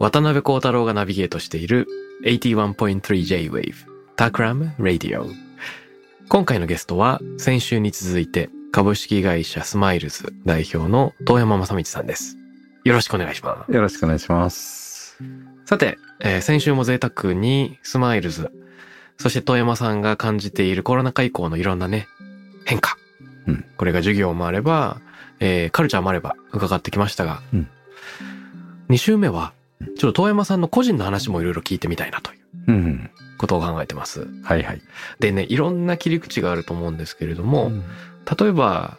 渡邉康太郎がナビゲートしている 81.3J-Wave Takram Radio 今回のゲストは先週に続いて株式会社スマイルズ代表の遠山正道さんです。よろしくお願いします。よろしくお願いします。さて、えー先週も贅沢にスマイルズそして遠山さんが感じているコロナ禍以降のいろんなね変化、うん。これが事業もあれば、えーカルチャーもあれば伺ってきましたが、うん。2週目はちょっと遠山さんの個人の話もいろいろ聞いてみたいなといううん。ことを考えてます。はいはい。でね、いろんな切り口があると思うんですけれども、例えば、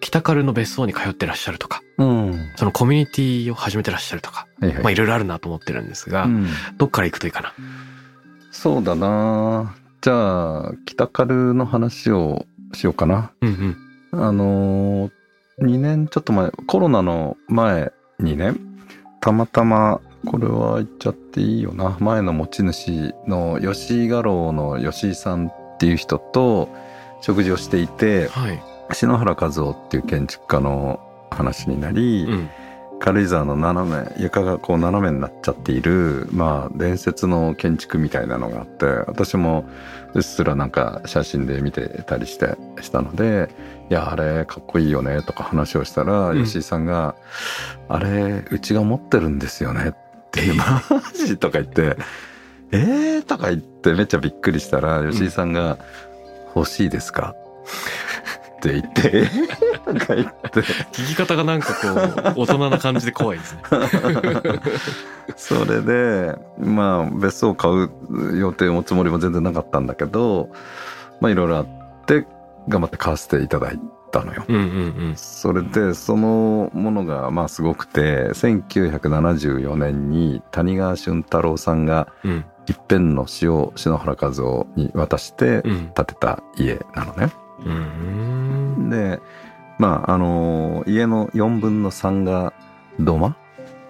北カルの別荘に通ってらっしゃるとか、うん。はいそのコミュニティを始めてらっしゃるとか、はい。まあいろいろあるなと思ってるんですが、うんどっから行くといいかな？そうだなじゃあ、北カルの話をしようかな。うんうん。あのー、2年ちょっと前、コロナの前にね、たまたま、これは言っちゃっていいよな。前の持ち主の吉井画廊の吉井さんっていう人と食事をしていて、はい。篠原和夫っていう建築家の話になり、うん。軽井沢の斜め床がこう斜めになっちゃっているまあ伝説の建築みたいなのがあって私もうっすらなんか写真で見てたりしてしたので「いやあれかっこいいよね」とか話をしたら、うん吉井さんが「あれうちが持ってるんですよね」って「マジ?」とか言って「えー?」とか言ってめっちゃびっくりしたら吉井さんが「欲しいですか?」って言って「えー?」とか言って。聞き方がなんかこう、大人な感じで怖いですね。それでまあ別荘を買う予定もつもりも全然なかったんだけどまあいろいろあって頑張って買わせていただいたのよ。うんうんそれでそのものがまあすごくて1974年に谷川俊太郎さんがうん。うん。一辺の詩を篠原和夫に渡してうん。建てた家なのね。うん。でまああの家の4分の3が土間、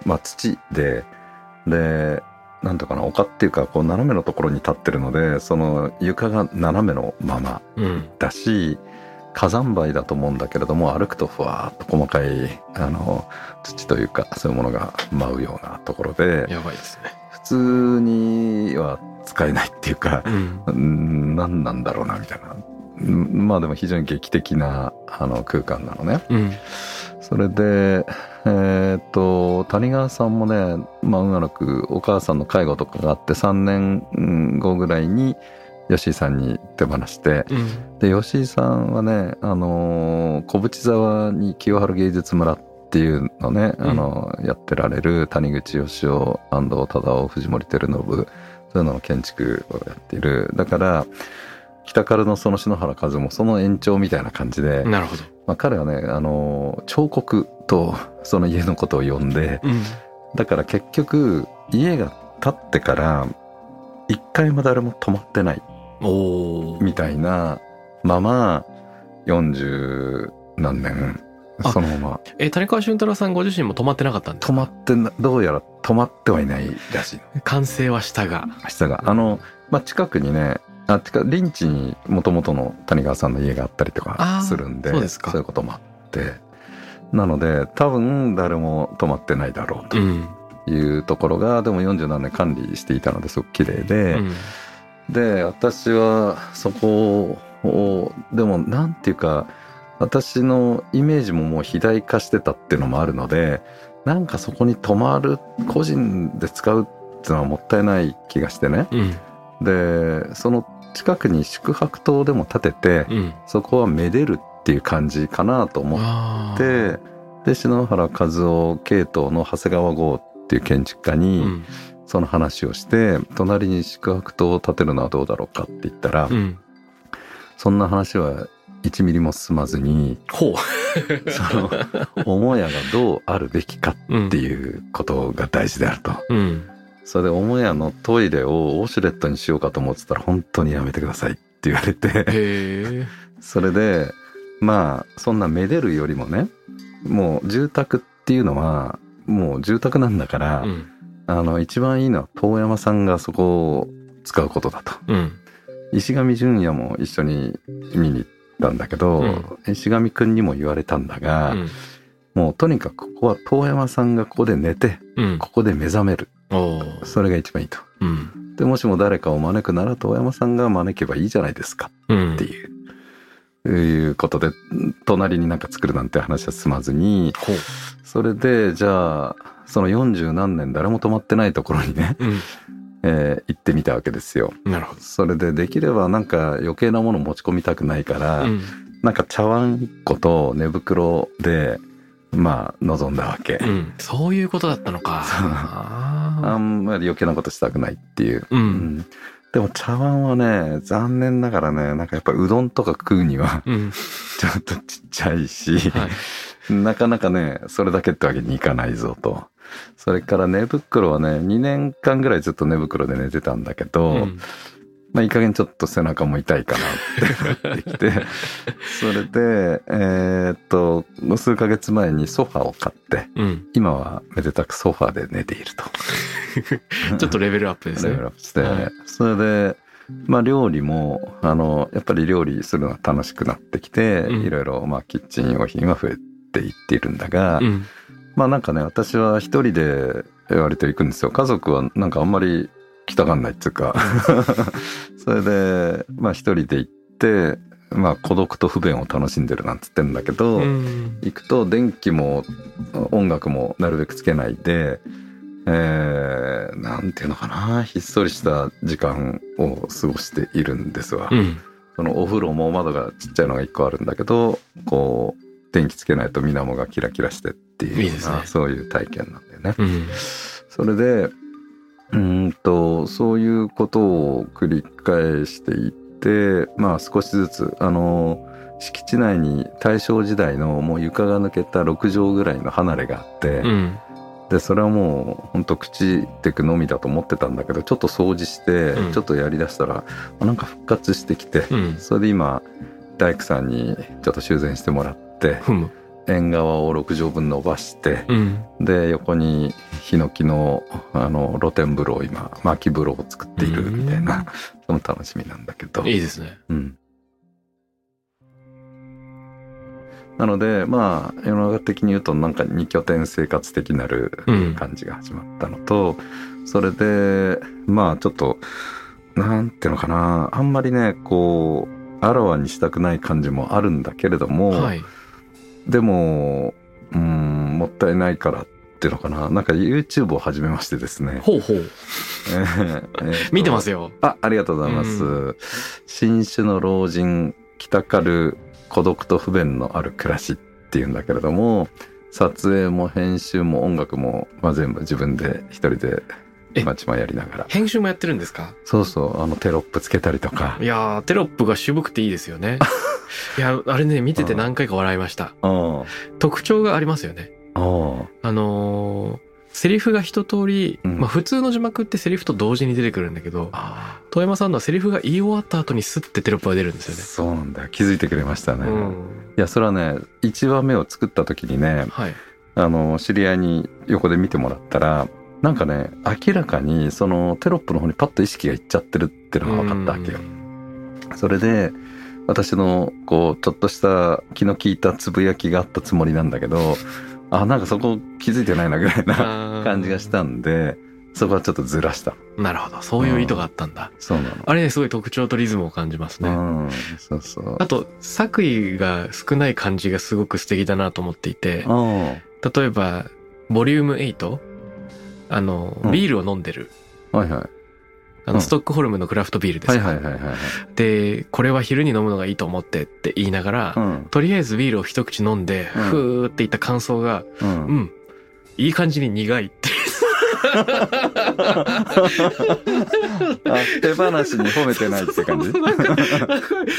まあ、土ででなんとかな丘っていうかこう斜めのところに立ってるのでその床が斜めのままうん。火山灰だと思うんだけれども歩くとふわーっと細かいあの土というかそういうものが舞うようなところでやばいですね。普通には使えないっていうかうん。うん何なんだろうなみたいなうんまあでも非常に劇的なあの空間なのね。うん。それでえっ、と谷川さんもねまあ運悪くお母さんの介護とかがあって3年うん後ぐらいに吉井さんに手放してうん。で吉井さんはねあのー小淵沢に清春芸術村っていうのね、うんあのやってられる谷口義雄安藤忠雄藤森照信そういうのの建築をやっているだから北からのその篠原和もその延長みたいな感じで、なるほど。まあ、彼はねあの彫刻とその家のことを呼んでうん。だから結局家が建ってから一回も誰も泊まってない。みたいなまま40何年あそのままえ、谷川俊太郎さんご自身も止まってなかったんですか？泊まってなどうやら泊まってはいないらしい完成はしたが。下があの、まあ、近くにねあてか臨地にもともとの谷川さんの家があったりとあかーするんでそうですかいうこともあってなので多分誰も泊まってないだろうとうん。いうところが、でも40何年管理していたのですごく綺麗で、うん。で私はそこをでもなんていうか私のイメージももう肥大化してたっていうのもあるのでなんかそこに泊まる個人で使うっていうのはもったいない気がしてねうん。でその近くに宿泊棟でも建てて、うん。そこはめでるっていう感じかなと思っ。てで篠原和夫系統の長谷川剛っていう建築家うにん。その話をして、隣に宿泊棟を建てるのはどうだろうかって言ったら、うん。そんな話は1ミリも進まずに。その母屋がどうあるべきかうんっていうことが大事であると。うん。それで母屋のトイレをウォシュレットにしようかと思ってたら本当にやめてくださいって言われて。それでまあそんなめでるよりもねもう住宅っていうのはもう住宅なんだから、うん。あの一番いいのは遠山さんがそこを使うことだとうん。石上純也も一緒に見に行ったんだけど、石上くんにも言われたんだが、うん。もうとにかくここは遠山さんがここで寝てうん。ここで目覚めるそれが一番いいと。うん。でもしも誰かを招くなら遠山さんが招けばいいじゃないですかうん。っていう、いうことで隣になんか作るなんて話は済まずに。それでじゃあその40何年誰も泊まってないところにね、うん。えー行ってみたわけですよ。なるほど。それでできればなんか余計なもの持ち込みたくないから、うん。なんか茶碗1個と寝袋でまあ望んだわけ。うん。そういうことだったのか。ああんまり余計なことしたくないっていう。ーう。うんんでも茶碗はね残念ながらねなんかやっぱうどんとか食うにはうん。ちょっとちっちゃいし、はい。なかなかねそれだけってわけにいかないぞと。それから寝袋はね2年間ぐらいずっと寝袋で寝てたんだけど、うん。まあいい加減ちょっと背中も痛いかなってなってきてそれでえーっと数ヶ月前にソファーを買ってうん。今はめでたくソファーで寝ていると。ちょっとレベルアップですねレベ。ルアップして、はいそれでまあ料理もあのやっぱり料理するのが楽しくなってきて、うんいろいろまあキッチン用品は増えていっているんだが、うん。まあなんかね私は一人で割と行くんですよ家族はなんかあんまり来たがんないっていうか それでまあ一人で行ってまあ孤独と不便を楽しんでるなんつってんだけど、うん。行くと電気も音楽もなるべくつけないで、えー、なんていうのかなひっそりした時間を過ごしているんですわ。うん。そのお風呂も窓がちっちゃいのが一個あるんだけどこう電気つけないと水面がキラキラしてっていういいねそういう体験なんだよね。うん。それでうーんとそういうことを繰り返していってまあ少しずつあの敷地内に大正時代のもう床が抜けた6畳ぐらいの離れがあって、うん。でそれはもうほんと朽ちてくのみだと思ってたんだけどちょっと掃除して、うんちょっとやりだしたらあなんか復活してきて、うん。それで今大工さんにちょっと修繕してもらってふむ。縁側を6畳分伸ばして、うん。で横にヒノキのあの露天風呂を今薪風呂を作っているみたいな その楽しみなんだけど、いいですね。うん、なのでまあ世の中的に言うとなんか二拠点生活的なるうん感じが始まったのと、それでまあちょっとなんていうのかなあんまりねこうあらわにしたくない感じもあるんだけれども、はい。でも、うん、もったいないからっていうのかな。なんか YouTube を始めましてですね。ほうほう。えーえ見てますよ。あ、ありがとうございます。う新種の老人、北かる孤独と不便のある暮らしっていうんだけれども、撮影も編集も音楽も、まあ、全部自分で一人でえまちまやりながら。編集もやってるんですか？そうそう、あのテロップつけたりとかい。やー、テロップが渋くていいですよね。いや、あれね、見てて何回か笑いました。あ特徴がありますよね。あ、のーセリフが一通り、うんまあ普通の字幕ってセリフと同時に出てくるんだけど、あ。遠山さんのはセリフが言い終わった後にスッてテロップが出るんですよね。そうなんだよ。気づいてくれましたね。うん。いや、それはね、1話目を作った時にね、はい。あの、知り合いに横で見てもらったら、なんかね、明らかにそのテロップの方にパッと意識がいっちゃってるっていうのが分かったわけよ。それで、私のこう、ちょっとした気の利いたつぶやきがあったつもりなんだけど、あ、なんかそこ気づいてないなぐらいな感感じがしたんで、そこはちょっとずらした。なるほど。そういう意図があったんだ。そうなの。あれね、すごい特徴とリズムを感じますね。うん、そうそう。あと、作為が少ない感じがすごく素敵だなと思っていて、あ例えば、ボリューム8あの、うんビールを飲んでる。あ、はいはい。あの、うんストックホルムのクラフトビールですよ、はいはいはいはいはい。で、これは昼に飲むのがいいと思ってって言いながら、うん。とりあえずビールを一口飲んで、うんふーって言った感想が、う。うんん、いい感じに苦いって。あ、手放しに褒めてないって感じ？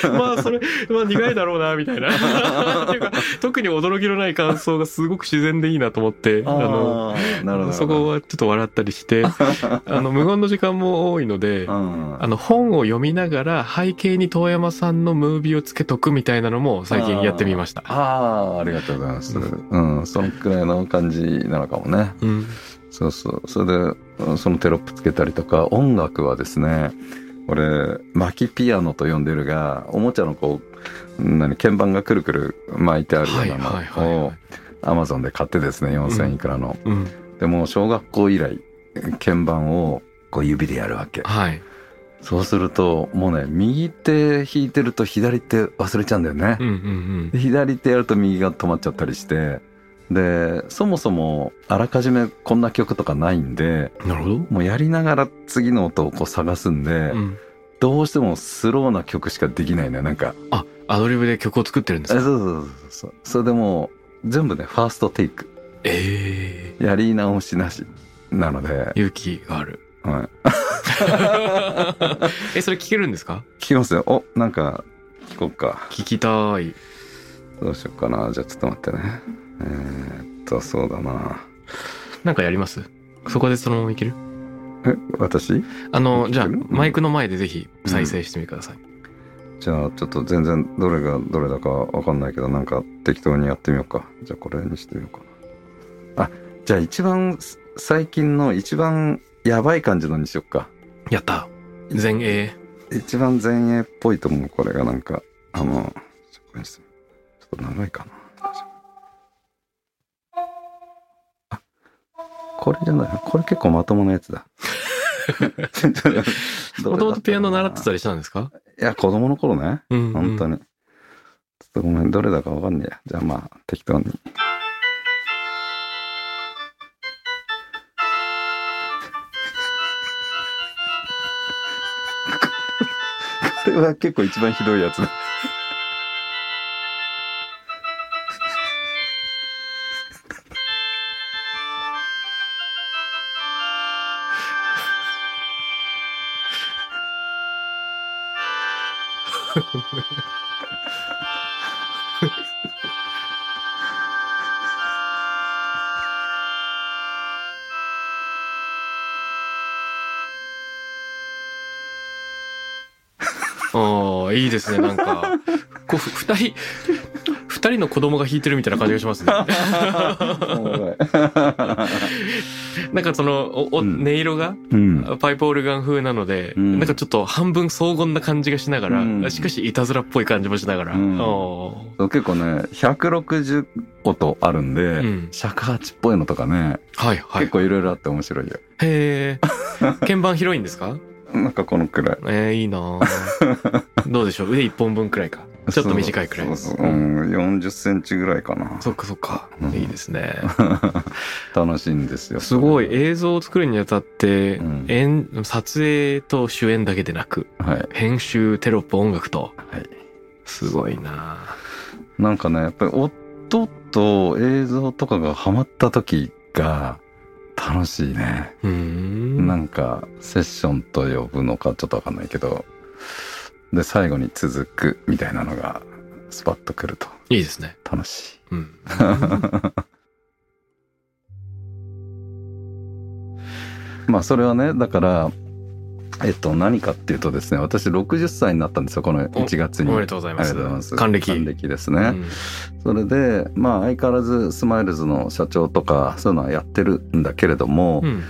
まあそれ、まあ苦いだろうな、みたいな。っていうか、特に驚きのない感想がすごく自然でいいなと思って、あの、なるほど。そこはちょっと笑ったりして、あの、無言の時間も多いので、うん。あの、本を読みながら背景に遠山さんのムービーをつけとくみたいなのも最近やってみました。ああ、ありがとうございます。うん、そのくらいの感じなのかもね。うん。そうそう。それで、うんそのテロップつけたりとか、音楽はですね、俺、巻きピアノと呼んでるが、おもちゃのこう、何、鍵盤がくるくる巻いてあるようなのをはい。、アマゾンで買ってですね、4000いくらの。うん。でも、小学校以来、鍵盤をこう指でやるわけ。はい。そうすると、もうね、右手弾いてると左手忘れちゃうんだよね。うんうんで左手やると右が止まっちゃったりして、で、そもそもあらかじめこんな曲とかないんで、うん。なるほど。もうやりながら次の音をこう探すんで、うん。どうしてもスローな曲しかできないね、なんか。あ、アドリブで曲を作ってるんですか？えそうそうそうそう。それでもう全部ね、ファーストテイク。ええやり直しなし。なので、勇気がある。はい、え、それ聞けるんですか？聞きますよ。お、なんか、聞こうか。聞きたい。どうしようかな。じゃあちょっと待ってね。えー、っと、そうだな。なんかやります？そこでそのままいける？え、私？あの、じゃあ、うん。マイクの前でぜひ再生してみてください。じゃあちょっと全然どれがどれだかわかんないけどなんか適当にやってみようか。じゃあこれにしてみようかな。あじゃあ一番す最近の一番やばい感じのにしよっか。やった。前衛。一番前衛っぽいと思うこれが。なんかあのちょっと長いかなこれじゃないこれ結構まともなやつだもともとピアノ習っていたりしたんですか？や子供の頃ねうん、本当に。ちょっとごめん、どれだかわかんねえや。じゃあまあ、適当に。これは結構一番ひどいやつだ。ああ、いいですね、なんか。こう、二人、二人の子供が弾いてるみたいな感じがしますね。なんかその、おおうん音色が、うん。パイプオルガン風なので、うんなんかちょっと半分荘厳な感じがしながら、うんしかしいたずらっぽい感じもしながら。うん結構ね、160音あるんで、うん尺八っぽいのとかね、ーはいはい。結構いろいろあって面白いよ。へえ。鍵盤広いんですか？なんかこのくらい。えー、いいなぁどうでしょう？腕一本分くらいか。ちょっと短いくらい。そうそうそううん、40センチぐらいかな。そっかそっか。うんいいですね。楽しいんですよ。すごい映像を作るにあたって、うん演撮影と主演だけでなく、はい。編集、テロップ、音楽と。はいすごいななんかね、やっぱり音と映像とかがハマった時が楽しいね。ん。なんか、セッションと呼ぶのかちょっとわかんないけど、で、最後に続くみたいなのが、スパッとくるといいですね。楽しい。うん。まあ、それはね、だから、えっと、何かっていうとですね、私60歳になったんですよ、この1月に。おめでとうございます。還暦。還暦ですね。うんそれで、まあ相変わらずスマイルズの社長とかそういうのはやってるんだけれども、うん。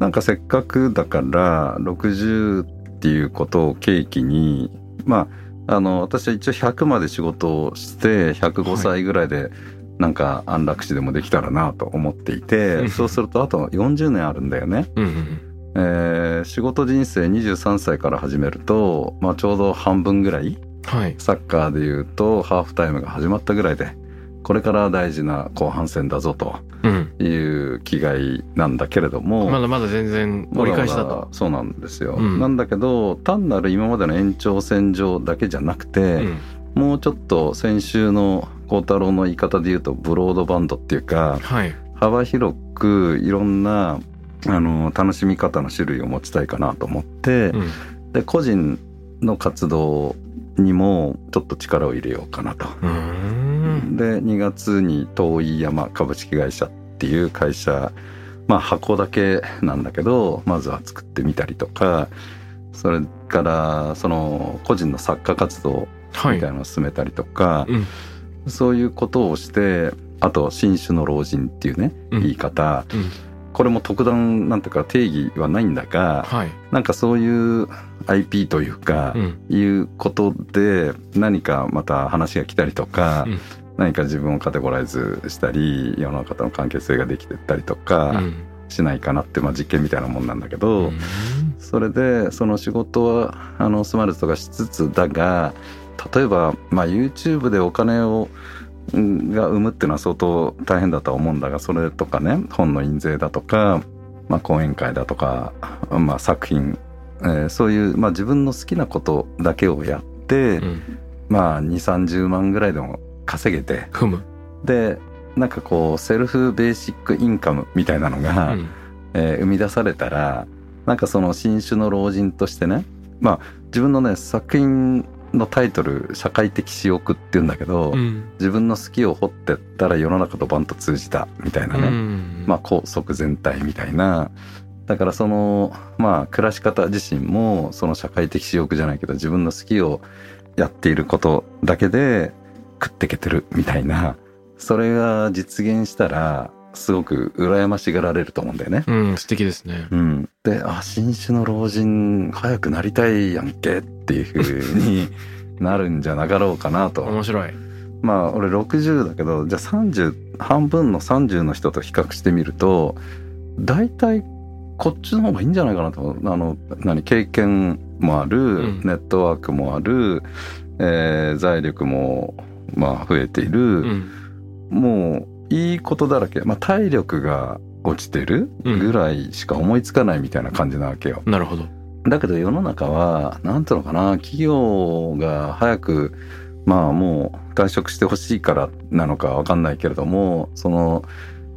なんかせっかくだから60っていうことを契機に、まあ、あの、私は一応100まで仕事をして、105歳ぐらいでなんか安楽死でもできたらなと思っていて、う んそうするとあと40年あるんだよね。えー仕事人生23歳から始めると、まあちょうど半分ぐらいはい。サッカーでいうとハーフタイムが始まったぐらいでこれから大事な後半戦だぞとうん。いう気概なんだけれども、まだまだ全然折り返しだと。だそうなんですよ、うんなんだけど単なる今までの延長線上だけじゃなくて、うん。もうちょっと先週の孝太郎の言い方で言うとブロードバンドっていうかはい。幅広くいろんなあの楽しみ方の種類を持ちたいかなと思って、うん。で個人の活動にもちょっと力を入れようかなと。で2月に遠い山株式会社っていう会社まあ箱だけなんだけどまずは作ってみたりとかそれからその個人の作家活動はい。みたいなのを進めたりとか、うん。そういうことをしてあと新種の老人っていうねうん言い方、うん。これも特段なんていうか定義はないんだがはい。なんかそういう IP というか、うん。いうことで何かまた話が来たりとか、うん何か自分をカテゴライズしたり世の中との関係性ができてったりとかうん。しないかなって、まあ、実験みたいなもんなんだけど、うんそれでその仕事はあのスマイルズとかしつつだが例えば、まあ、YouTube でお金をんが生むっていうのは相当大変だとは思うんだがそれとかね本の印税だとか、まあ、講演会だとか、まあ、作品、えーそういう、まあ、自分の好きなことだけをやって、うん。まあ2 3 0万ぐらいでも稼げてふむ。でなんかこうセルフベーシックインカムみたいなのうが、ん。えー生み出されたらなんかその新種の老人としてねまあ自分のね作品のタイトル「社会的私欲」って言うんだけど、うん。自分の好きを掘ってったら世の中とバンと通じたみたいなね、うんまあ高速全体みたいなだからそのまあ暮らし方自身もその社会的私欲じゃないけど自分の好きをやっていることだけで食ってけてるみたいなそれが実現したらすごく羨ましがられると思うんだよね。うん、素敵ですね。うん、であ新種の老人早くなりたいやんけっていう風になるんじゃなかろうかなと面白い。まあ俺60だけどじゃあ30半分の30の人と比較してみると大体こっちの方がいいんじゃないかなとあの何経験もある、んネットワークもある、えー財力もまあ増えている、うん。もういいことだらけ、まあ、体力が落ちてるぐらいしか思いつかないみたいな感じなわけよ。なるほど。だけど世の中はなんていうのかな企業が早くまあもう退職してほしいからなのかわかんないけれどもその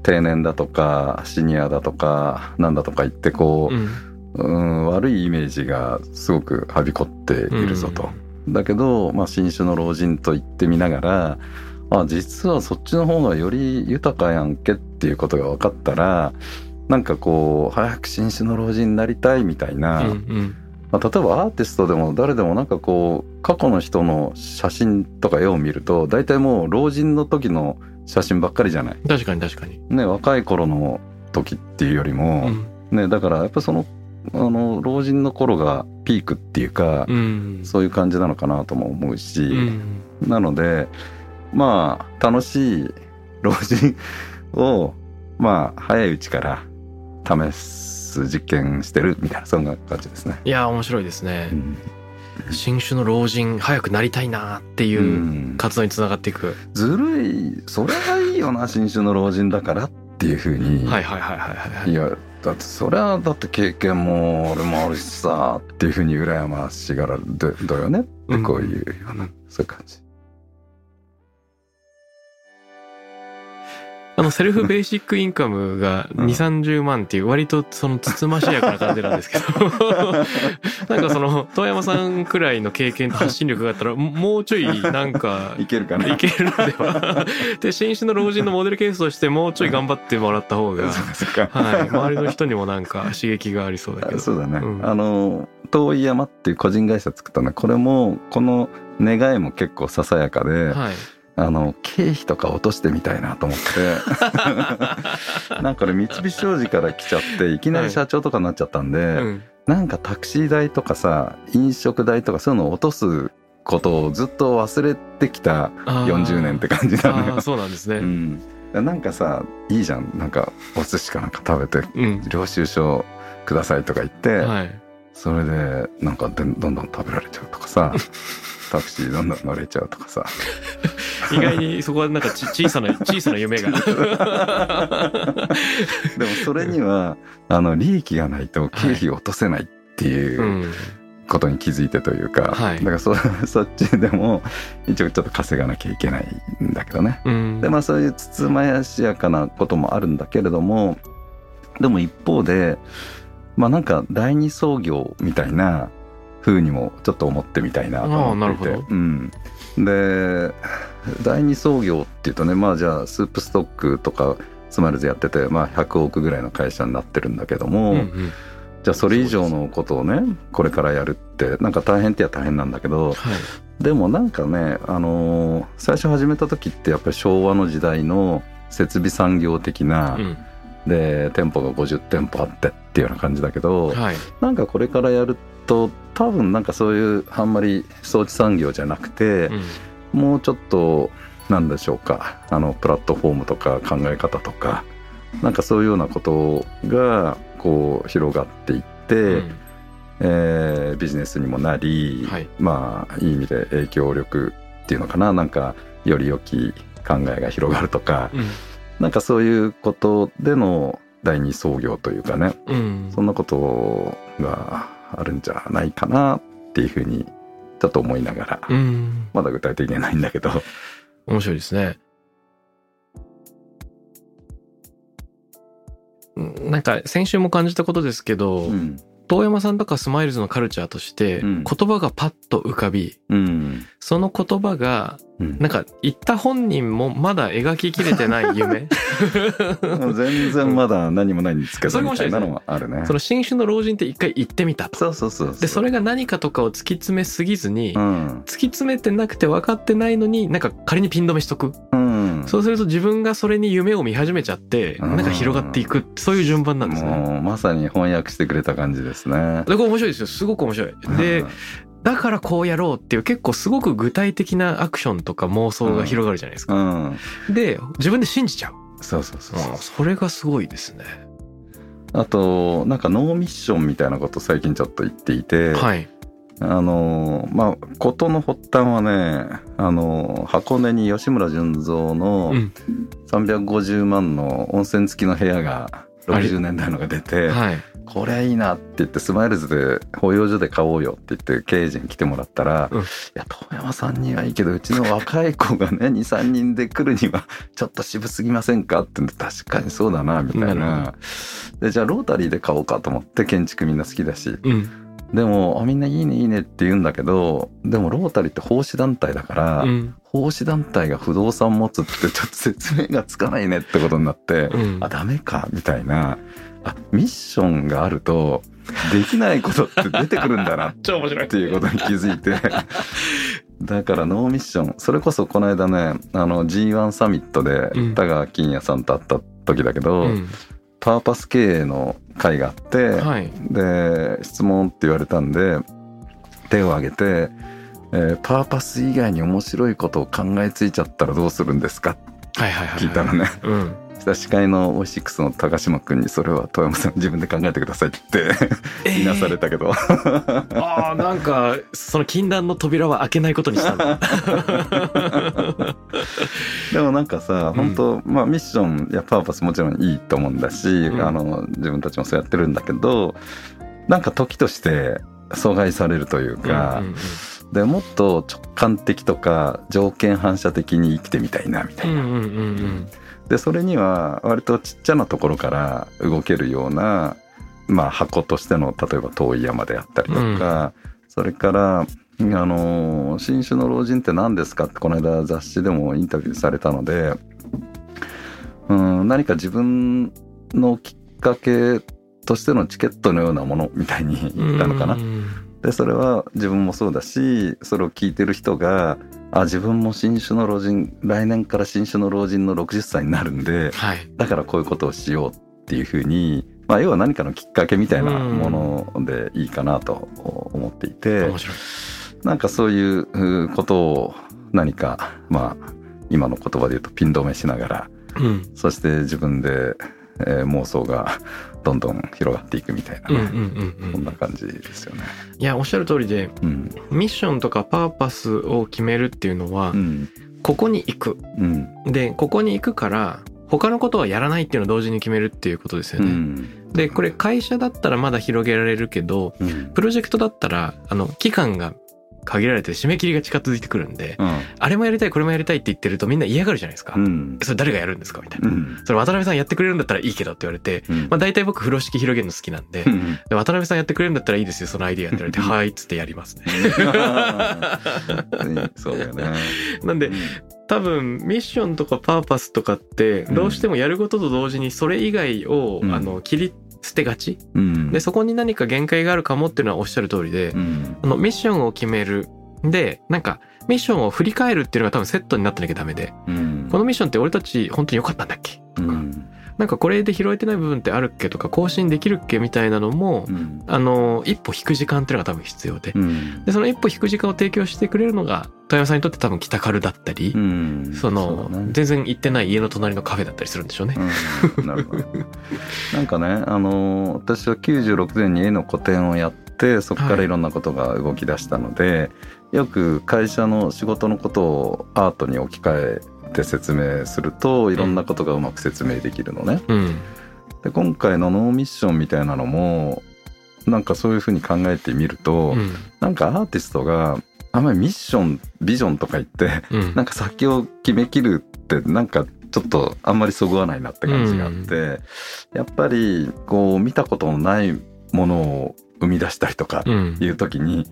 定年だとかシニアだとかなんだとか言ってこうん。う、うん、悪いイメージがすごくはびこっているぞと。だけど、まあ、新種の老人と言ってみながらあ実はそっちの方がより豊かやんけっていうことが分かったらなんかこう早く新種の老人になりたいみたいな、うん。うん。まあ、例えばアーティストでも誰でもなんかこう過去の人の写真とか絵を見ると大体もう老人の時の写真ばっかりじゃない？確かに確かに。ね若い頃の時っていうよりも、うん。ねだからやっぱそのあの老人の頃がピークっていうか、うん。そういう感じなのかなとも思うし、うん。なのでまあ楽しい老人をまあ早いうちから試す実験してるみたいなそんな感じですね。いや、面白いですねう。ん新種の老人、早くなりたいなっていううん活動につながっていく。ずるいそれはいいよな新種の老人だからっていうふうに、はいはいはいはいはいはい。だってそれはだって経験も俺もあるしさっていうふうに羨ましがられるだよねってこういうような、そういう感じ。あの、セルフベーシックインカムが2、うん。30万っていう割とそのつつましやかな感じなんですけど、なんかその、遠山さんくらいの経験と発信力があったら、ももうちょいなんか、いけるかな。いけるのでは。で、新種の老人のモデルケースとしてもうちょい頑張ってもらった方が、はい、周りの人にもなんか刺激がありそうだけど。そうだね、うん。あの遠い山っていう個人会社作ったのはこれもこの願いも結構ささやかで、はい。あの経費とか落としてみたいなと思って なんかね三菱商事から来ちゃっていきなり社長とかになっちゃったんで、うん。なんかタクシー代とかさ飲食代とかそういうのを落とすことをずっと忘れてきたあー40年って感じなのよ。そうなんですね。うん、なんかさいいじゃんなんかお寿司かなんか食べてうん。領収書くださいとか言って、はい。それでなんかでどんどん食べられちゃうとかさ タクシーどんどん乗れちゃうとかさ。意外にそこはなんかち 小さな小さな夢が。でもそれにはあの利益がないと経費を落とせないっていううんことに気づいてというか、はい。だからそそっちでも一応ちょっと稼がなきゃいけないんだけどね。うん。でまあそういうつつまやしやかなこともあるんだけれどもでも一方でまあなんか第二創業みたいな風にもちょっと思ってみたいなと思っていて。うん、で第二創業っていうとねまあじゃあスープストックとかスマイルズやってて、まあ、100億ぐらいの会社になってるんだけども、うんうん。じゃあそれ以上のことをねこれからやるってなんか大変って言えば大変なんだけどはい。でもなんかね、あのー最初始めた時ってやっぱり昭和の時代の設備産業的な、うんで店舗が50店舗あってっていうような感じだけど、はい。なんかこれからやると多分なんかそういうあんまり装置産業じゃなくてう、ん。もうちょっとなんでしょうかあのプラットフォームとか考え方とかなんかそういうようなことがこう広がっていって、うん。えービジネスにもなり、はい。まあいい意味で影響力っていうのかななんかより良き考えが広がるとか、うんなんかそういうことでの第二創業というかね。うん。そんなことがあるんじゃないかなっていうふうにちょっと思いながら、うん。まだ具体的にはないんだけど、面白いですね。うんなんか先週も感じたことですけど、うん。遠山さんとかスマイルズのカルチャーとしてうん。言葉がパッと浮かび、うん。その言葉がうん。なんか言った本人もまだ描ききれてない夢。全然まだ何もないんですけどみたいなのはあるね。そ。の新種の老人って一回言ってみたと。そうそうそうでそれが何かとかを突き詰めすぎずに、うん。突き詰めてなくて分かってないのになんか仮にピン止めしとく、うん。そうすると自分がそれに夢を見始めちゃってうん。なんか広がっていく。そういう順番なんですね。まさに翻訳してくれた感じですね。でこれ面白いですよ。すごく面白い。でうんだからこうやろうっていう結構すごく具体的なアクションとか妄想が広がるじゃないですか。うん、で自分で信じちゃう、そうそうそうそううんそれがすごいですね。あとなんかノーミッションみたいなこと最近ちょっと言っていて、はい。あのまあ事の発端はねあの箱根に吉村純三のうん350万の温泉付きの部屋が60年代のが出て、はい。これいいなって言ってスマイルズで保養所で買おうよって言って経営陣来てもらったら、うんいや遠山さんにはいいけどうちの若い子がね 23人で来るにはちょっと渋すぎませんかって言って確かにそうだなみたいなでじゃあロータリーで買おうかと思って建築みんな好きだしうん。でもあみんないいねいいねって言うんだけどでもロータリーって奉仕団体だから、うん。奉仕団体が不動産持つってちょっと説明がつかないねってことになって、うんあダメかみたいなあミッションがあるとできないことって出てくるんだなっ超面白い。ていうことに気づいて だからノーミッションそれこそこの間ねあの G1 サミットでうん田川金也さんと会った時だけど、うん。パーパス経営の会があって、はい。で質問って言われたんで手を挙げて、えーパーパス以外に面白いことを考えついちゃったらどうするんですか?」はいはいはい。聞いたらね、うん。そしたら司会のオイシックスの高島君に「それは富山さん自分で考えてください」って言いなされたけど、ああ、なんか、その禁断の扉は開けないことにした。でもなんかさ本当、まあミッションやパーパスもちろんいいと思うんだし、んあの自分たちもそうやってるんだけどなんか時として阻害されるというか、うんうんでもっと直感的とか条件反射的に生きてみたいなみたいな。うんうんうんうんでそれには割とちっちゃなところから動けるような、まあ、箱としての例えば遠い山であったりとか、それからあの新種の老人って何ですかってこの間雑誌でもインタビューされたので、うん、何か自分のきっかけとしてのチケットのようなものみたいにうん。言ったのかなうん。うんでそれは自分もそうだしそれを聞いてる人があ自分も新種の老人来年から新種の老人の60歳になるんではい。だからこういうことをしようっていうふうに、まあ、要は何かのきっかけみたいなものでいいかなと思っていて面白い。なんかそういうことを何かまあ今の言葉で言うとピン止めしながらうん。そして自分でえー妄想がどんどん広がっていくみたいな。ね、うんうんうんうん。そんな感じですよね。いやおっしゃる通りでうん。ミッションとかパーパスを決めるっていうのは、うん。ここに行く。うん。でここに行くから他のことはやらないっていうのを同時に決めるっていうことですよね。うん。でこれ会社だったらまだ広げられるけどうん。プロジェクトだったらあの期間が限られて締め切りが近づいてくるんで、うん。あれもやりたいこれもやりたいって言ってるとみんな嫌がるじゃないですか。うん。それ誰がやるんですかみたいな。うん。それ渡辺さんやってくれるんだったらいいけどって言われて、うん。まあ大体僕風呂敷広げるの好きなんで、うん。で渡辺さんやってくれるんだったらいいですよそのアイディアって言われて、はいっつってやりますね。そうだよね。なんで多分ミッションとかパーパスとかってどうしてもやることと同時にそれ以外を、うん。あの切り捨てがち。うん。でそこに何か限界があるかもっていうのはおっしゃる通りで、うん。あのミッションを決める。でなんかミッションを振り返るっていうのが多分セットになってなきゃダメで。うん。このミッションって俺たち本当に良かったんだっけ？とか、うんなんかこれで拾えてない部分ってあるっけとか更新できるっけみたいなのも、うん。あの一歩引く時間っていうのが多分必要で、うん。でその一歩引く時間を提供してくれるのが富山さんにとって多分北カルだったり、うん。そのね。全然行ってない家の隣のカフェだったりするんでしょうね。うん。なるほど。なんかね、あのー私は96年に絵の個展をやってそこからいろんなことが動き出したので、よく会社の仕事のことをアートに置き換えて説明するといろんなことがうまく説明できるのね。うん。で今回のノーミッションみたいなのもなんかそういうふうに考えてみると、うん。なんかアーティストがあんまりミッションビジョンとか言ってうん。なんか先を決めきるってなんかちょっとあんまりそぐわないなって感じがあって、やっぱりこう見たことのないものを生み出したりとかうん。いう時に、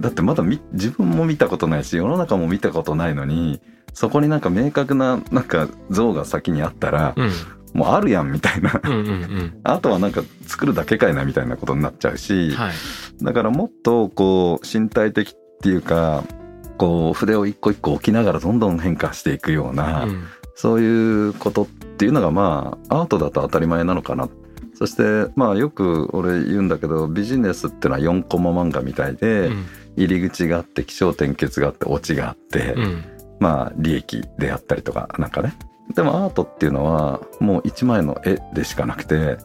だってまだみ自分も見たことないし世の中も見たことないのにそこになんか明確ななんか像が先にあったら、うん。もうあるやんみたいな。うんあとはなんか作るだけかいなみたいなことになっちゃうし、はい。だからもっとこう身体的っていうかこう筆を一個一個置きながらどんどん変化していくような、うん。そういうことっていうのがまあアートだと当たり前なのかな。そしてまあよく俺言うんだけどビジネスってのは4コマ漫画みたいで、うん。入り口があって起承転結があってオチがあって、うん。まあ利益であったりとかなんかね。でもアートっていうのはもう一枚の絵でしかなくて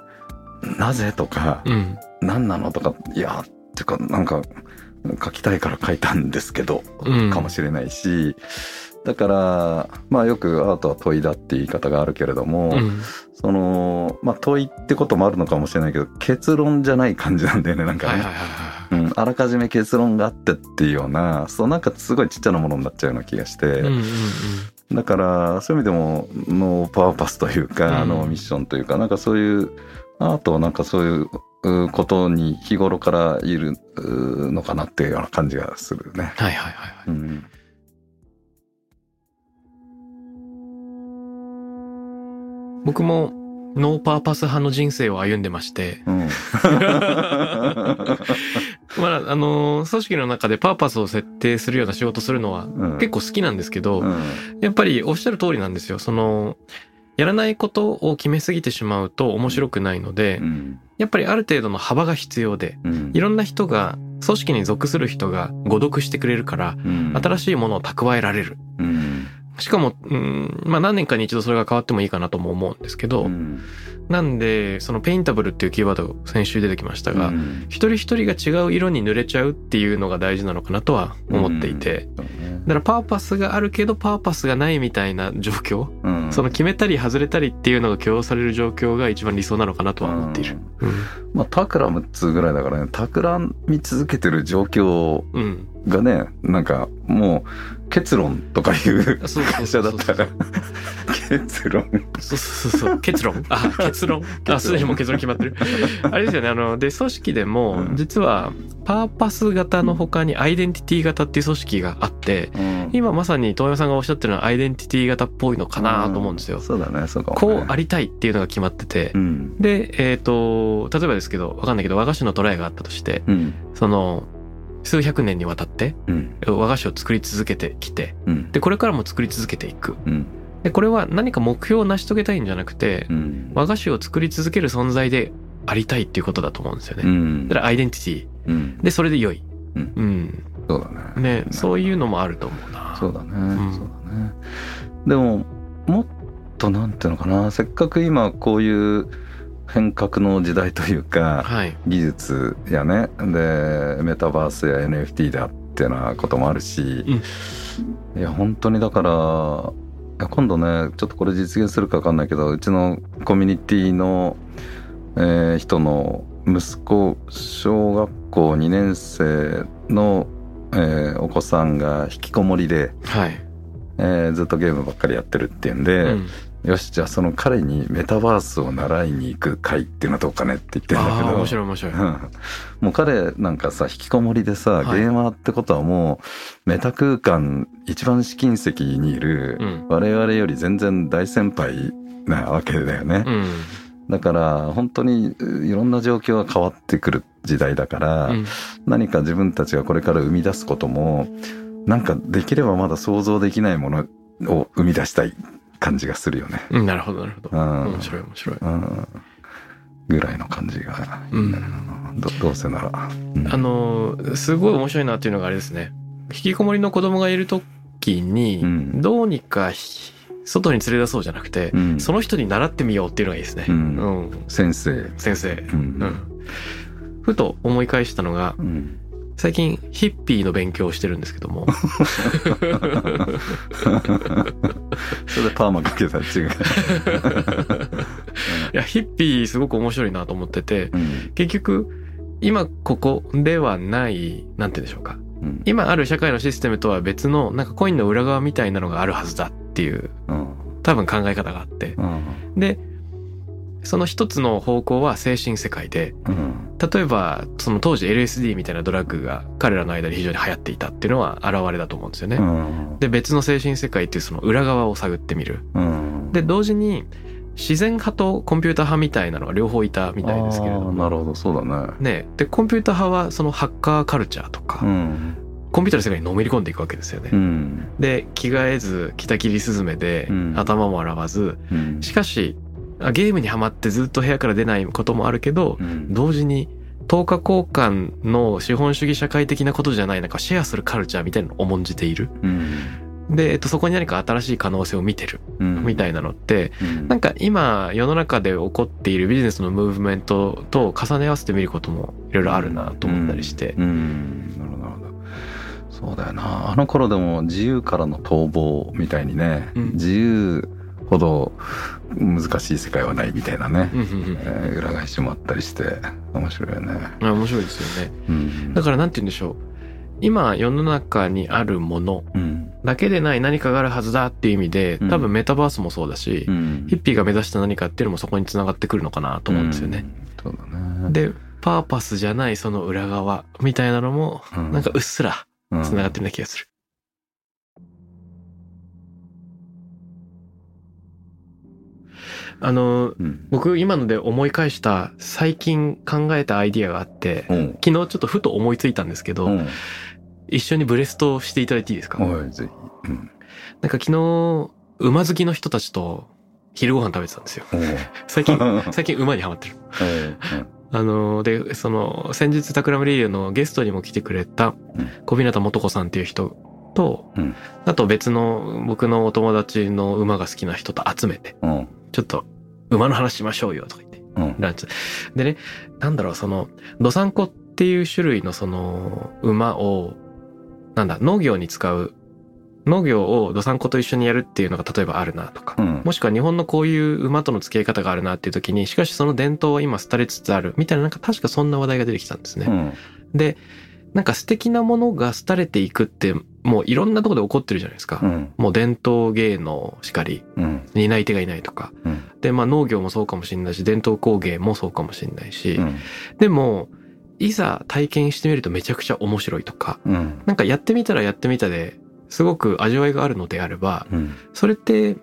なぜとかうん。何なのとかいやっていうかなんか書きたいから書いたんですけど、うん。かもしれないしだからまあよくアートは問いだって言い方があるけれども、うん。そのまあ問いってこともあるのかもしれないけど結論じゃない感じなんだよねなんかね、うん、あらかじめ結論があってっていうようなそうなんかすごいちっちゃなものになっちゃうような気がして、うんうんうん。だからそういう意味でもノーパワーパスというか、うん。ノーミッションというかなんかそういうアートはなんかそういううことに日頃からいるうのかなっていうような感じがするね。はいはいはいはい。うん僕もノーパーパス派の人生を歩んでまして、うん。まあ、あの、組織の中でパーパスを設定するような仕事するのはうん。結構好きなんですけど、うん。やっぱりおっしゃる通りなんですよ。その、やらないことを決めすぎてしまうと面白くないので、うん。やっぱりある程度の幅が必要で、うん。いろんな人が、組織に属する人が誤読してくれるから、うん。新しいものを蓄えられる。うんしかも、うん、まあ何年かに一度それが変わってもいいかなとも思うんですけど、うん。なんで、そのペインタブルっていうキーワード先週出てきましたが、うん。一人一人が違う色に塗れちゃうっていうのが大事なのかなとは思っていて、そうね。だからパーパスがあるけどパーパスがないみたいな状況、うん。その決めたり外れたりっていうのが許容される状況が一番理想なのかなとは思っている。まあタクラムっつうぐらいだからねタクラみ続けてる状況うん。うん。がねなんかもう結論とかいう会社だったら結論そうそうそう。結論。あ、結論。あ、すでにもう結論決まってる。あれですよね。あの、で、組織でもう、ん実は、パーパス型の他にアイデンティティ型っていう組織があって、今まさに遠山さんがおっしゃってるのはアイデンティティ型っぽいのかなと思うんですよ。そうだねそうかも、ね、こうありたいっていうのが決まっててう、んで、えっ、と、例えばですけど、わかんないけど、和菓子のトライがあったとして、うんその、数百年にわたってうん。和菓子を作り続けてきて、うん。で、これからも作り続けていく。うん。で、これは何か目標を成し遂げたいんじゃなくて、うん。和菓子を作り続ける存在でありたいっていうことだと思うんですよね。うん。だからアイデンティティ。うん。で、それで良い。うん。うん。そうだね。ね、そういうのもあると思うな。そうだね、ん。そうだね。でももっとなんていうのかな。せっかく今こういう変革の時代というかはい。技術やねでメタバースや NFT だってなこともあるし、いや本当にだから今度ねちょっとこれ実現するか分かんないけどうちのコミュニティの、えー人の息子小学校2年生の、えーお子さんが引きこもりで、はい。えーずっとゲームばっかりやってるっていうんで、うんよしじゃあその彼にメタバースを習いに行く会っていうのはどうかねって言ってるんだけどああ、面白い面白い。うんもう彼なんかさ引きこもりでさ、はいゲーマーってことはもうメタ空間一番試金石にいるうん。我々より全然大先輩なわけだよね、うん。だから本当にういろんな状況が変わってくる時代だから、うん何か自分たちがこれから生み出すこともなんかできればまだ想像できないものを生み出したい感じがするよね。うん。なるほど、なるほど。うん面白い面白い。うんぐらいの感じがいいんだよな、どどうせなら。うんあのー、すごい面白いなっていうのがあれですね。引きこもりの子供がいる時にうん、どうにかひ外に連れ出そうじゃなくて、うんその人に習ってみようっていうのがいいですね。ううんん。先生。先生。ううんん。ふと思い返したのが、うん最近ヒッピーの勉強をしてるんですけども。それでパーマかけたら違う。いや、ヒッピーすごく面白いなと思ってて、うん結局、今ここではない、なんて言うんでしょうか。うん今ある社会のシステムとは別の、なんかコインの裏側みたいなのがあるはずだっていう、うん多分考え方があって。うんで、その一つの方向は精神世界で、うん例えば、その当時 LSD みたいなドラッグが彼らの間で非常に流行っていたっていうのは現れだと思うんですよね。うんで、別の精神世界っていうその裏側を探ってみる。うんで、同時に自然派とコンピューター派みたいなのが両方いたみたいですけれども。なるほど、そうだね。ね、で、コンピューター派はそのハッカーカルチャーとか、うん。コンピューターの世界にのめり込んでいくわけですよね。うん。で、着替えず、着たきりスズメで、うん頭も洗わず、うんしかし、あゲームにはまってずっと部屋から出ないこともあるけど、うん。同時に、等価交換の資本主義社会的なことじゃない、なんかシェアするカルチャーみたいなのを重んじている。うん。で、えっと、そこに何か新しい可能性を見てる、うん。みたいなのって、うん。なんか今、世の中で起こっているビジネスのムーブメントと重ね合わせてみることもいろいろあるなと思ったりして。うん。うん。なるほど。そうだよな。あの頃でも自由からの逃亡みたいにね、うん。自由ほど難しい世界はないみたいなね、えー裏返しもあったりして面白いよね、あ面白いですよね。うん、だからなんて言うんでしょう。今世の中にあるものうん。だけでない何かがあるはずだっていう意味でうん。多分メタバースもそうだし、うん。ヒッピーが目指した何かっていうのもそこにつながってくるのかなと思うんですよね。うん。そうだね。で、パーパスじゃないその裏側みたいなのもうん。なんかうっすらうんつながってるような気がする。あの、うん。僕今ので思い返した最近考えたアイディアがあって、うん。昨日ちょっとふと思いついたんですけど、うん。一緒にブレストをしていただいていいですか？おいぜひ。うん。なんか昨日、馬好きの人たちと昼ご飯食べてたんですよ。最近、最近馬にハマってる。あの、で、その、先日 Takram Radio のゲストにも来てくれたうん。小日向元子さんっていう人と、うん。あと別の僕のお友達の馬が好きな人と集めて、うんうん。ちょっと馬の話しましょうよとか言って、うん。ランチ。でね、なんだろう、その、ドサンコっていう種類のその、馬を、なんだ、農業に使う、農業をドサンコと一緒にやるっていうのが例えばあるなとか、うん。もしくは日本のこういう馬との付き合い方があるなっていう時に、しかしその伝統は今廃れつつある、みたいななんか確かそんな話題が出てきたんですね。うん。で、なんか素敵なものが廃れていくって、もういろんなところで起こってるじゃないですか。うんもう伝統芸能しかり、うん担い手がいないとか。うんで、まあ農業もそうかもしれないし、伝統工芸もそうかもしれないし、うんでも、いざ体験してみるとめちゃくちゃ面白いとか、うんなんかやってみたらやってみたで、すごく味わいがあるのであれば、うんそれって、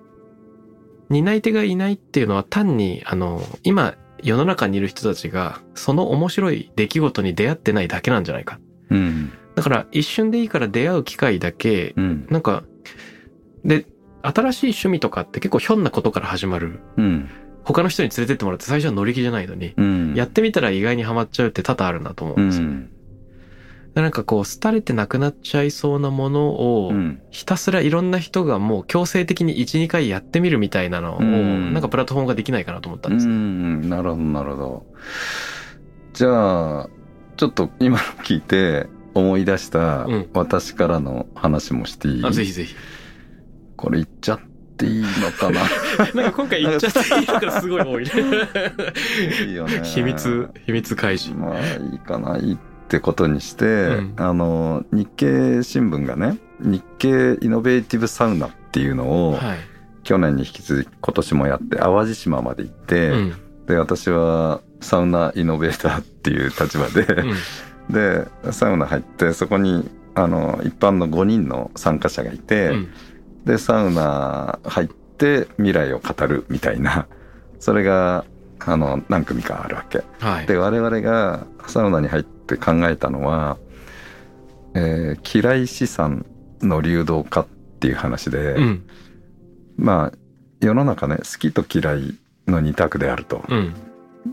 担い手がいないっていうのは単に、あの、今、世の中にいる人たちが、その面白い出来事に出会ってないだけなんじゃないか。うん。だから、一瞬でいいから出会う機会だけ、うん。なんか、で、新しい趣味とかって結構ひょんなことから始まる。うん。他の人に連れてってもらって最初は乗り気じゃないのに、うん。やってみたら意外にハマっちゃうって多々あるなと思ううんですよ。んなんかこう、廃れてなくなっちゃいそうなものをう、ん。ひたすらいろんな人がもう強制的に1、2回やってみるみたいなのを、うん。なんかプラットフォームができないかなと思ったんうですね。ん。なるほどなるほど。じゃあちょっと今の聞いて思い出したうん私からの話もしていい、あ、ぜひぜひ。これ言っちゃっていいのかな？なんか今回言っちゃっていいのがすごい多いね。いいよね秘密、秘密開示。まあいいかないいってことにして、うんあの日経新聞がね日経イノベーティブサウナっていうのを、はい。去年に引き続き今年もやって淡路島まで行って、うん。で私はサウナイノベーターっていう立場で、うん でサウナ入ってそこにあの一般の5人の参加者がいて、うんでサウナ入って未来を語るみたいなそれがあの何組かあるわけ。はい。で我々がサウナに入って考えたのは、えー嫌い資産の流動化っていう話で、うん。まあ世の中ね好きと嫌いの二択であると。うん。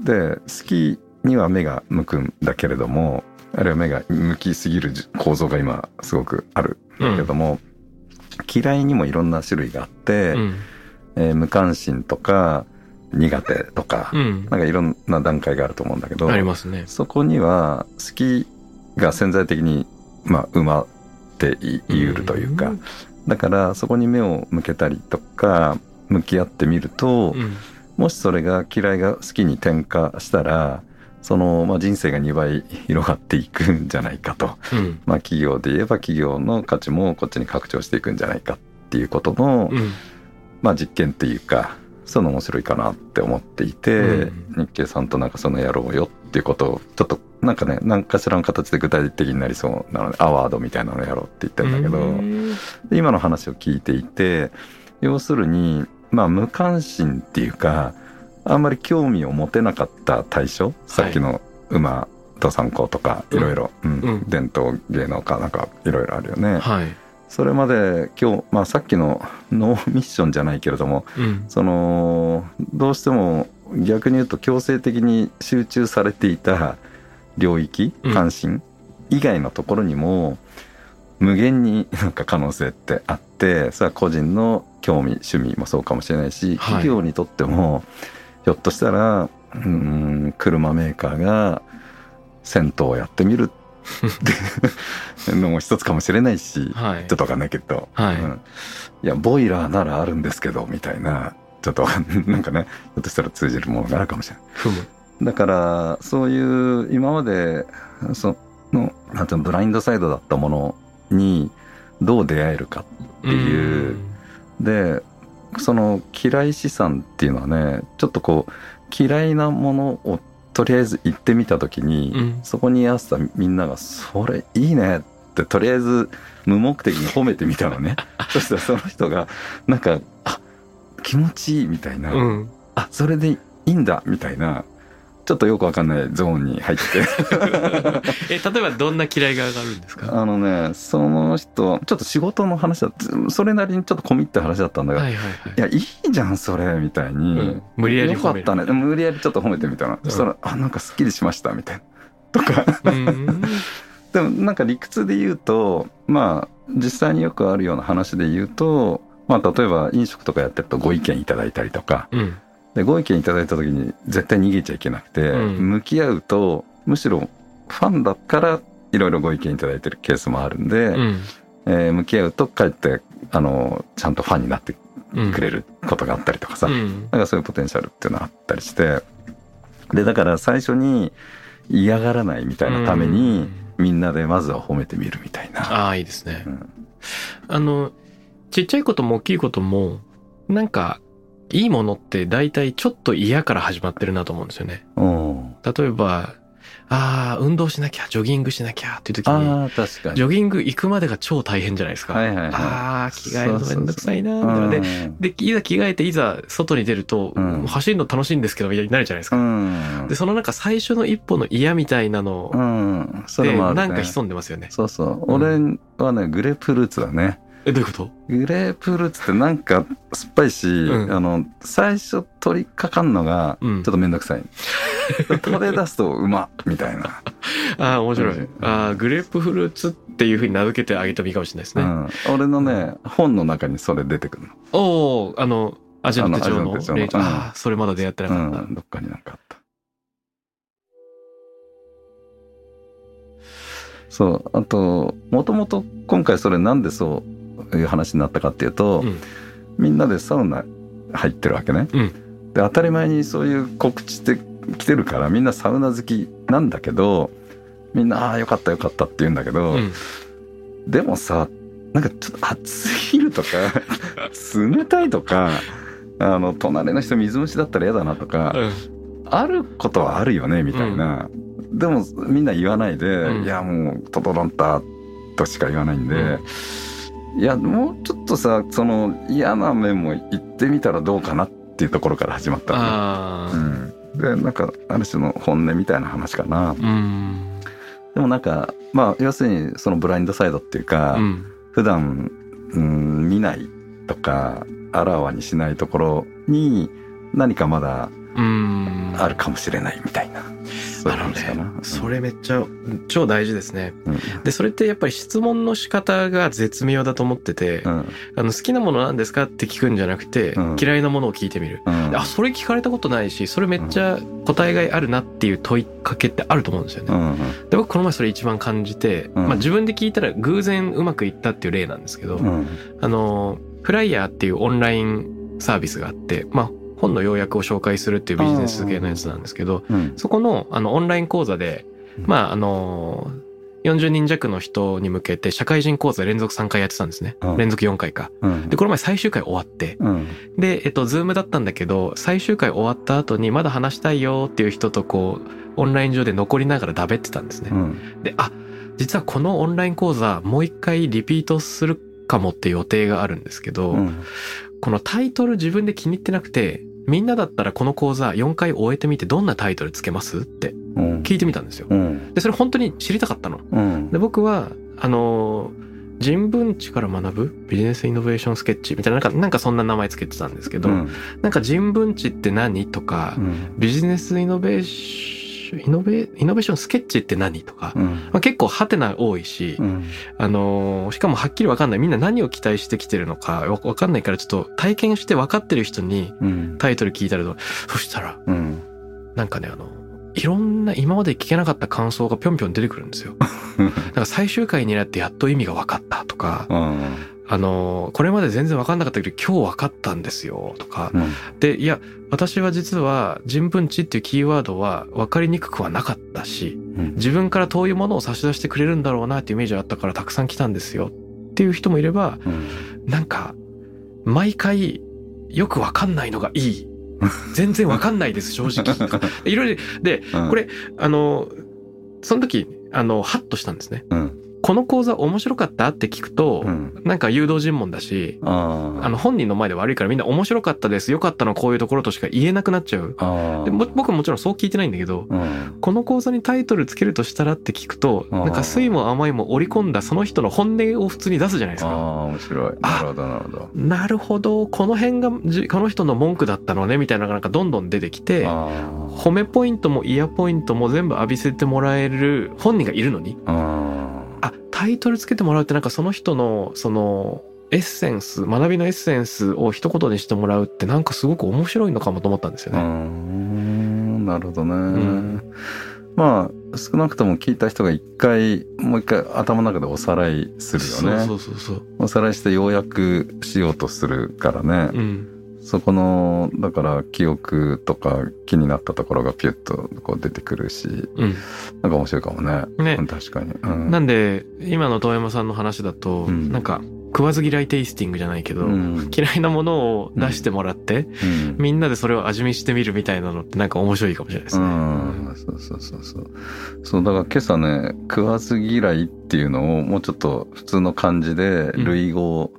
で好きには目が向くんだけれどもあるいは目が向きすぎる構造が今すごくあるんだけども、嫌いにもいろんな種類があって、うん。えー無関心とか苦手とか、うん。なんかいろんな段階があると思うんだけどありますね。そこには好きが潜在的にまあ埋まっていいるというか、んだからそこに目を向けたりとか向き合ってみると、うん。もしそれが嫌いが好きに転化したらその、まあ、人生が2倍広がっていくんじゃないかと、うん。まあ、企業で言えば企業の価値もこっちに拡張していくんじゃないかっていうことの、うん。まあ、実験っていうかそういうの面白いかなって思っていて、うん日経さんとなんかそのやろうよっていうことをちょっとなんかね何かしらの形で具体的になりそうなのでアワードみたいなのやろうって言ってるんだけど、今の話を聞いていて要するにまあ無関心っていうかあんまり興味を持てなかった対象？さっきの馬登山校とかいろいろうん。うん。伝統芸能かなんかいろいろあるよね。はい。それまで今日、まあ、さっきのノーミッションじゃないけれどもうん。そのどうしても逆に言うと強制的に集中されていた領域うん。関心以外のところにも無限になんか可能性ってあってそれは個人の興味趣味もそうかもしれないしはい。企業にとってもひょっとしたらうん車メーカーが銭湯をやってみるっていう のも一つかもしれないしはい。ちょっ。とわかんないけど、はい。うん。いやボイラーならあるんですけどみたいなちょっと なんかねひょっとしたら通じるものがあるかもしれない。だからそういう今までそのなんていうのブラインドサイドだったものにどう出会えるかっていうでその嫌い資産っていうのはねちょっとこう嫌いなものをとりあえず言ってみた時に、うん。そこに居合わせたみんなが「それいいね」ってとりあえず無目的に褒めてみたのね。そしたらその人がなんか「あ気持ちいい」みたいな「うん。あそれでいいんだ」みたいなちょっとよくわかんないゾーンに入って え、例えばどんな嫌いが上がるんですか？あのねその人ちょっと仕事の話だった。それなりにちょっと込みって話だったんだが、はいい、はいはい。やいいじゃんそれみたいに、うん。無理やりよか褒める。ったね。無理やりちょっと褒めてみたの、そしたら「あなんかすっきりしました」みたいな。とか。うん。でもなんか理屈で言うとまあ実際によくあるような話で言うとまあ例えば飲食とかやってるとご意見いただいたりとか。うん。でご意見いただいた時に絶対逃げちゃいけなくて、うん向き合うとむしろファンだからいろいろご意見いただいてるケースもあるんで、うん。えー向き合うとかえってあのちゃんとファンになってうん。くれることがあったりとかさ、うん。なんかそういうポテンシャルっていうのがあったりしてでだから最初に嫌がらないみたいなために、みんなでまずは褒めてみるみたいな。ああ、いいですねう。んあの、ちっちゃいことも大きいことも、なんか、いいものって大体ちょっと嫌から始まってるなと思うんですよね。うん例えば、ああ、運動しなきゃ、ジョギングしなきゃっていう時に、確かに。ジョギング行くまでが超大変じゃないですか。はいはいはいああ、着替えるのめんどくさいな、みそうそうそうたいな。で、で、いざ着替えて、いざ外に出ると、うん走るの楽しいんですけど、みたいになるじゃないですうか。んで、そのなんか最初の一歩の嫌みたいなのうんそれで、もね。なんか潜んでますよね。そうそう。うん俺はねグレープフルーツだね。えどういうこと？グレープフルーツってなんか酸っぱいし、うん。あの最初取りかかんのがちうん。ょっとめんどくさい、食べ出すとうまっみたいな、ああ面白い。うん。ああグレープフルーツっていうふうに名付けてあげてもいいかもしれないですね、うん、俺のね本の中にそれ出てくるおおあの味の手帳のあああそれまだ出会ってなかの、った、うん、どっかになんかあった。そう。あともともと今回それなんでそういう話になったかっていうと、うん。みんなでサウナ入ってるわけね、うん。で当たり前にそういう告知って来てるからみんなサウナ好きなんだけどみんな「ああーよかったよかった」って言うんだけど、うん。でもさなんかちょっと暑すぎるとか冷たいとかあの隣の人水虫だったら嫌だなとか、あることはあるよねみたいな、でもみんな言わないで、うん。いやもう「ととろんた」としか言わないんで、いやもうちょっとさその嫌な面も言ってみたらどうかなっていうところから始まったのね。うん、でなんかある種の本音みたいな話かな。うん。でもなんかまあ要するにそのブラインドサイドっていうか、うん。普段うん見ないとかあらわにしないところに何かまだうん。あるかもしれないみたいな、あのね。それめっちゃ超大事ですね。うん。でそれってやっぱり質問の仕方が絶妙だと思ってて、うん。あの好きなものなんですかって聞くんじゃなくて、うん。嫌いなものを聞いてみる、うん。あそれ聞かれたことないしそれめっちゃ答えがいあるなっていう問いかけってあると思うんですよね、うん。で僕この前それ一番感じて、うん。まあ、自分で聞いたら偶然うまくいったっていう例なんですけど、うん。あのフライヤーっていうオンラインサービスがあってまあ本の要約を紹介するっていうビジネス系のやつなんですけどうんそこのあのオンライン講座でうん。まああの40人弱の人に向けて社会人講座連続3回やってたんですね。うん。連続4回か。うん。でこの前最終回終わって。うん。でえっとズームだったんだけど最終回終わった後にまだ話したいよっていう人とこうオンライン上で残りながらだべってたんですね。うん。であ実はこのオンライン講座もう一回リピートするかもって予定があるんですけど、うん。このタイトル自分で気に入ってなくてみんなだったらこの講座4回終えてみてどんなタイトルつけますってうん。聞いてみたんですよ。うん。でそれ本当に知りたかったの。うん。で僕はあの人文知から学ぶビジネスイノベーションスケッチみたいななんかなんかそんな名前つけてたんですけど、うん。なんか人文知って何とか、うん。ビジネスイノベーションイノベイノベーションスケッチって何とか、うん。まあ、結構ハテナ多いし、うん。あのーしかもはっきりわかんない。みんな何を期待してきてるのかわわかんないからちょっと体験して分かってる人にうん。タイトル聞いたらどうそしたらうん。なんかねあのいろんな今まで聞けなかった感想がぴょんぴょん出てくるんですよ。なんか最終回になってやっと意味が分かったとか、うんあのーこれまで全然分かんなかったけど今日分かったんですよとか、うん。でいや私は実は人文知っていうキーワードは分かりにくくはなかったしうん。自分から遠いものを差し出してくれるんだろうなっていうイメージがあったからたくさん来たんですよ。っていう人もいればうん。なんか毎回よく分かんないのがいい。全然分かんないです正直。いろいろでうん。これあのその時あのハッとしたんですね。うんこの講座面白かった？って聞くと、うん。なんか誘導尋問だしああの本人の前で悪いからみんな面白かったです良かったのはこういうところとしか言えなくなっちゃう。あでも僕ももちろんそう聞いてないんだけどうん。この講座にタイトルつけるとしたらって聞くとなんか酸いも甘いも織り込んだその人の本音を普通に出すじゃないですああか。面白い。なるほどなるほど。なるほど。この辺がじこの人の文句だったのねみたいなのがなんかどんどん出てきてあ褒めポイントも嫌ポイントも全部浴びせてもらえる本人がいるのにタイトルつけてもらうってなんかその人のそのエッセンス学びのエッセンスを一言にしてもらうってなんかすごく面白いのかもと思ったんですようね。んなるほどね、んまあ少なくとも聞いた人が一回もう一回頭の中でおさらいするよねそうそうそうそう。おさらいして要約しようとするからね、うん。そこのだから記憶とか気になったところがピュッとこう出てくるしうん。なんか面白いかもね。ね。うん確かに、うん、なんで今の遠山さんの話だと、うん。なんか食わず嫌いテイスティングじゃないけど、うん。嫌いなものを出してもらって、うん。みんなでそれを味見してみるみたいなのってなんか面白いかもしれないですうね。ん、そうそうそうそう。そう、だから今朝ね、食わず嫌いっていうのをもうちょっと普通の漢字でうん。類語を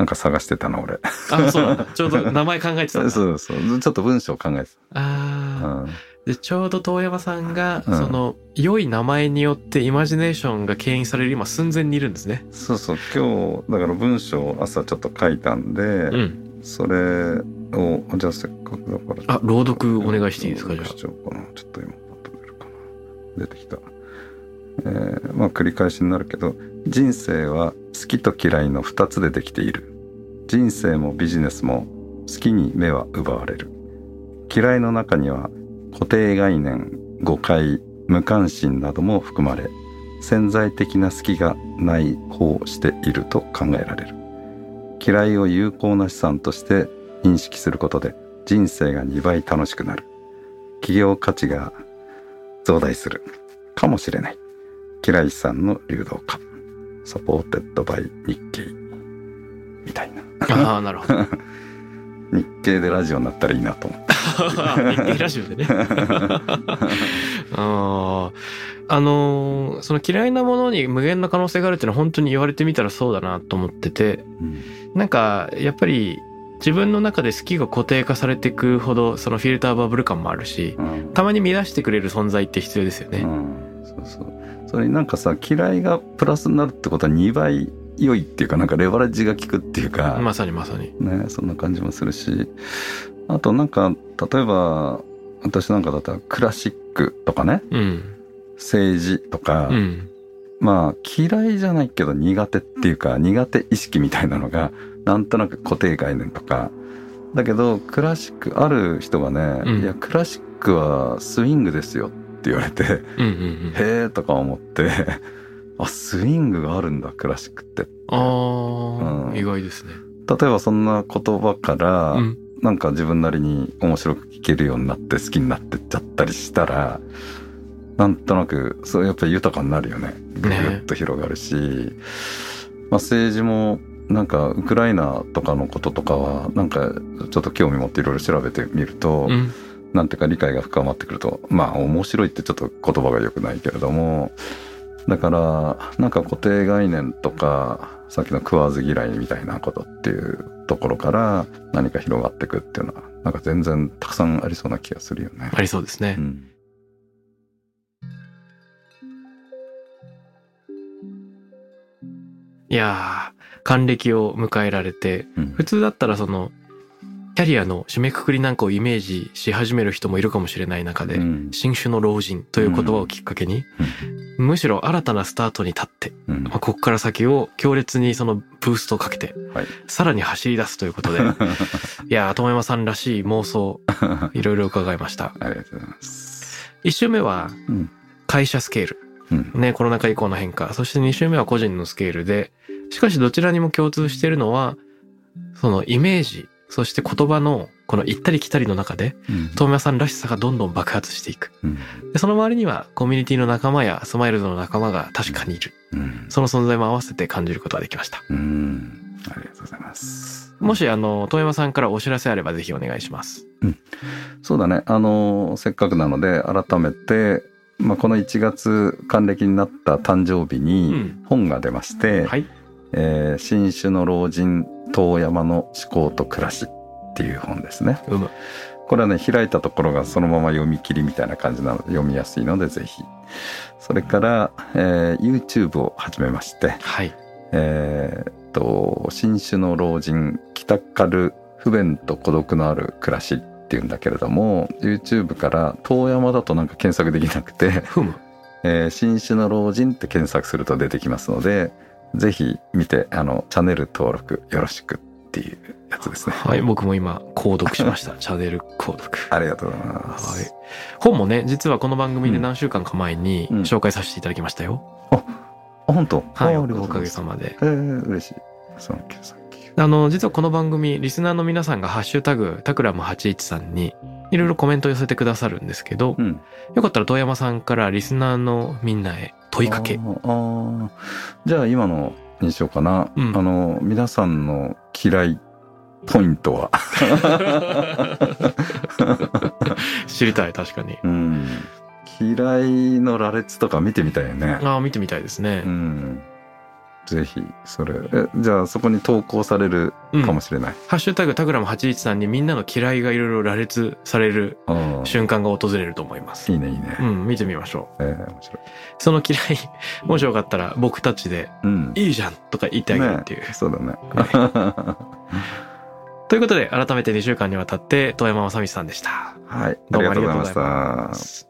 なんか探してたの、俺。あ、そうなんだ。ちょうど名前考えてたんだ。そうそう。ちょっと文章考えてあた。あ、うん。でちょうど遠山さんが、うん。その良い名前によってイマジネーションが牽引される今寸前にいるんですね。そうそう。今日だから文章を朝ちょっと書いたんで、うん。それをじゃあせっかくだから。あ朗読お願いしていいですか？じゃあちょっと今出るかな。出てきたえーまあ繰り返しにな。るけど人生は好きと嫌いの2つでできている人生もビジネスも好きに目は奪われる。嫌いの中には固定概念誤解無関心なども含まれ潜在的な好きが内包していると考えられる。嫌いを有効な資産として認識することで人生が2倍楽しくなる。企業価値が増大する。かもしれない。嫌い資産の流動化。 supported by 日経みたいな。ああ、なるほど。日経でラジオになったらいいなと思って 日経ラジオでね。あーあのーその嫌いなものに無限の可能性があるっていうのは本当に言われてみたらそうだなと思ってて、なんかやっぱり自分の中で好きが固定化されていくほどそのフィルターバブル感もあるし、うんたまに乱してくれる存在って必要ですよね。うん、そうそうそれになんかさ嫌いがプラスになるってことは2倍良いっていうかなんかレバレッジが効くっていうか、まさにまさに。ねそんな感じもするしあとなんか例えば私なんかだったらクラシックとかねうん。政治とか、うん。まあ嫌いじゃないけど苦手っていうか苦手意識みたいなのがなんとなく固定概念とかだけどクラシックある人がね、うんいやクラシックはスイングですよって言われてうんうんうん。へえとか思ってあスイングがあるんだクラシックってああ、うん意外ですね。例えばそんな言葉から、うん。なんか自分なりに面白く聞けるようになって好きになってっちゃったりしたらなんとなくそうやっぱり豊かになるよねぐぐっと広がるし、まあ、政治もなんかウクライナとかのこととかはなんかちょっと興味持っていろいろ調べてみると、うん。なんていうか理解が深まってくるとまあ面白いってちょっと言葉が良くないけれどもだからなんか固定概念とかさっきの食わず嫌いみたいなことっていうところから何か広がっていくっていうのはなんか全然たくさんありそうな気がするよね。ありそうですねう。んいやー、還暦を迎えられて、うん普通だったらその、キャリアの締めくくりなんかをイメージし始める人もいるかもしれない中で、うん新種の老人という言葉をきっかけに、むしろ新たなスタートに立って、うんまあ、ここから先を強烈にそのブーストをかけて、はいさらに走り出すということで、いやー、遠山さんらしい妄想、いろいろ伺いました。ありがとうございます。一周目はうん会社スケール。うんね、コロナ禍以降の変化。そして二周目は個人のスケールで、しかしどちらにも共通しているのは、そのイメージ、そして言葉のこの行ったり来たりの中で、うん遠山さんらしさがどんどん爆発していく。うんで、その周りにはコミュニティの仲間やスマイルズの仲間が確かにいる。うんその存在も合わせて感じることができました。うんありがとうございます。もし、あの、遠山さんからお知らせあればぜひお願いします。そうだね。あの、せっかくなので、改めて、まあ、この1月還暦になった誕生日うにん。本が出まして、はい。えー新種の老人、遠山の思考と暮らしっていう本ですね。うむ。これはね、開いたところがそのまま読み切りみたいな感じなので読みやすいので、ぜひ。それから、えー YouTube を始めまして、はい。えーっと、新種の老人、北かる不便と孤独のある暮らしっていうんだけれども、YouTube から遠山だとなんか検索できなくて、新種の老人って検索すると出てきますので、ぜひ見て、あの、チャンネル登録よろしくっていうやつですね。はい。僕も今、購読しました。チャンネル購読。ありがとうございます。はい。本もね、実はこの番組で何週間か前にうん紹介させていただきましたよ。あ、本当？はい。あおかげ。さまで。えー、嬉しい。サンキューサンキュー。あの、実はこの番組、リスナーの皆さんがハッシュタグ、タクラム813に、いろいろコメントを寄せてくださるんですけど、うん。よかったら遠山さんからリスナーのみんなへ問いかけ。あ。じゃあ今のにしようかな、うん。あの皆さんの嫌いポイントは？知りたい、確かに。うん。嫌いの羅列とか見てみたいよね。ああ、見てみたいですね。う。んぜひそれえじゃあそこに投稿されるかもしれない、ハッシュタグタクラム813にみんなの嫌いがいろいろ羅列される瞬間が訪れると思います。いいねいいね、うん、見てみましょう。えー面白い。その嫌い、もしよかったら僕たちでうん。いいじゃんとか言ってあげるっていう。ね、そうだね、ということで、改めて2週間にわたって、遠山正美さんでした。はいあどうもありがとうございました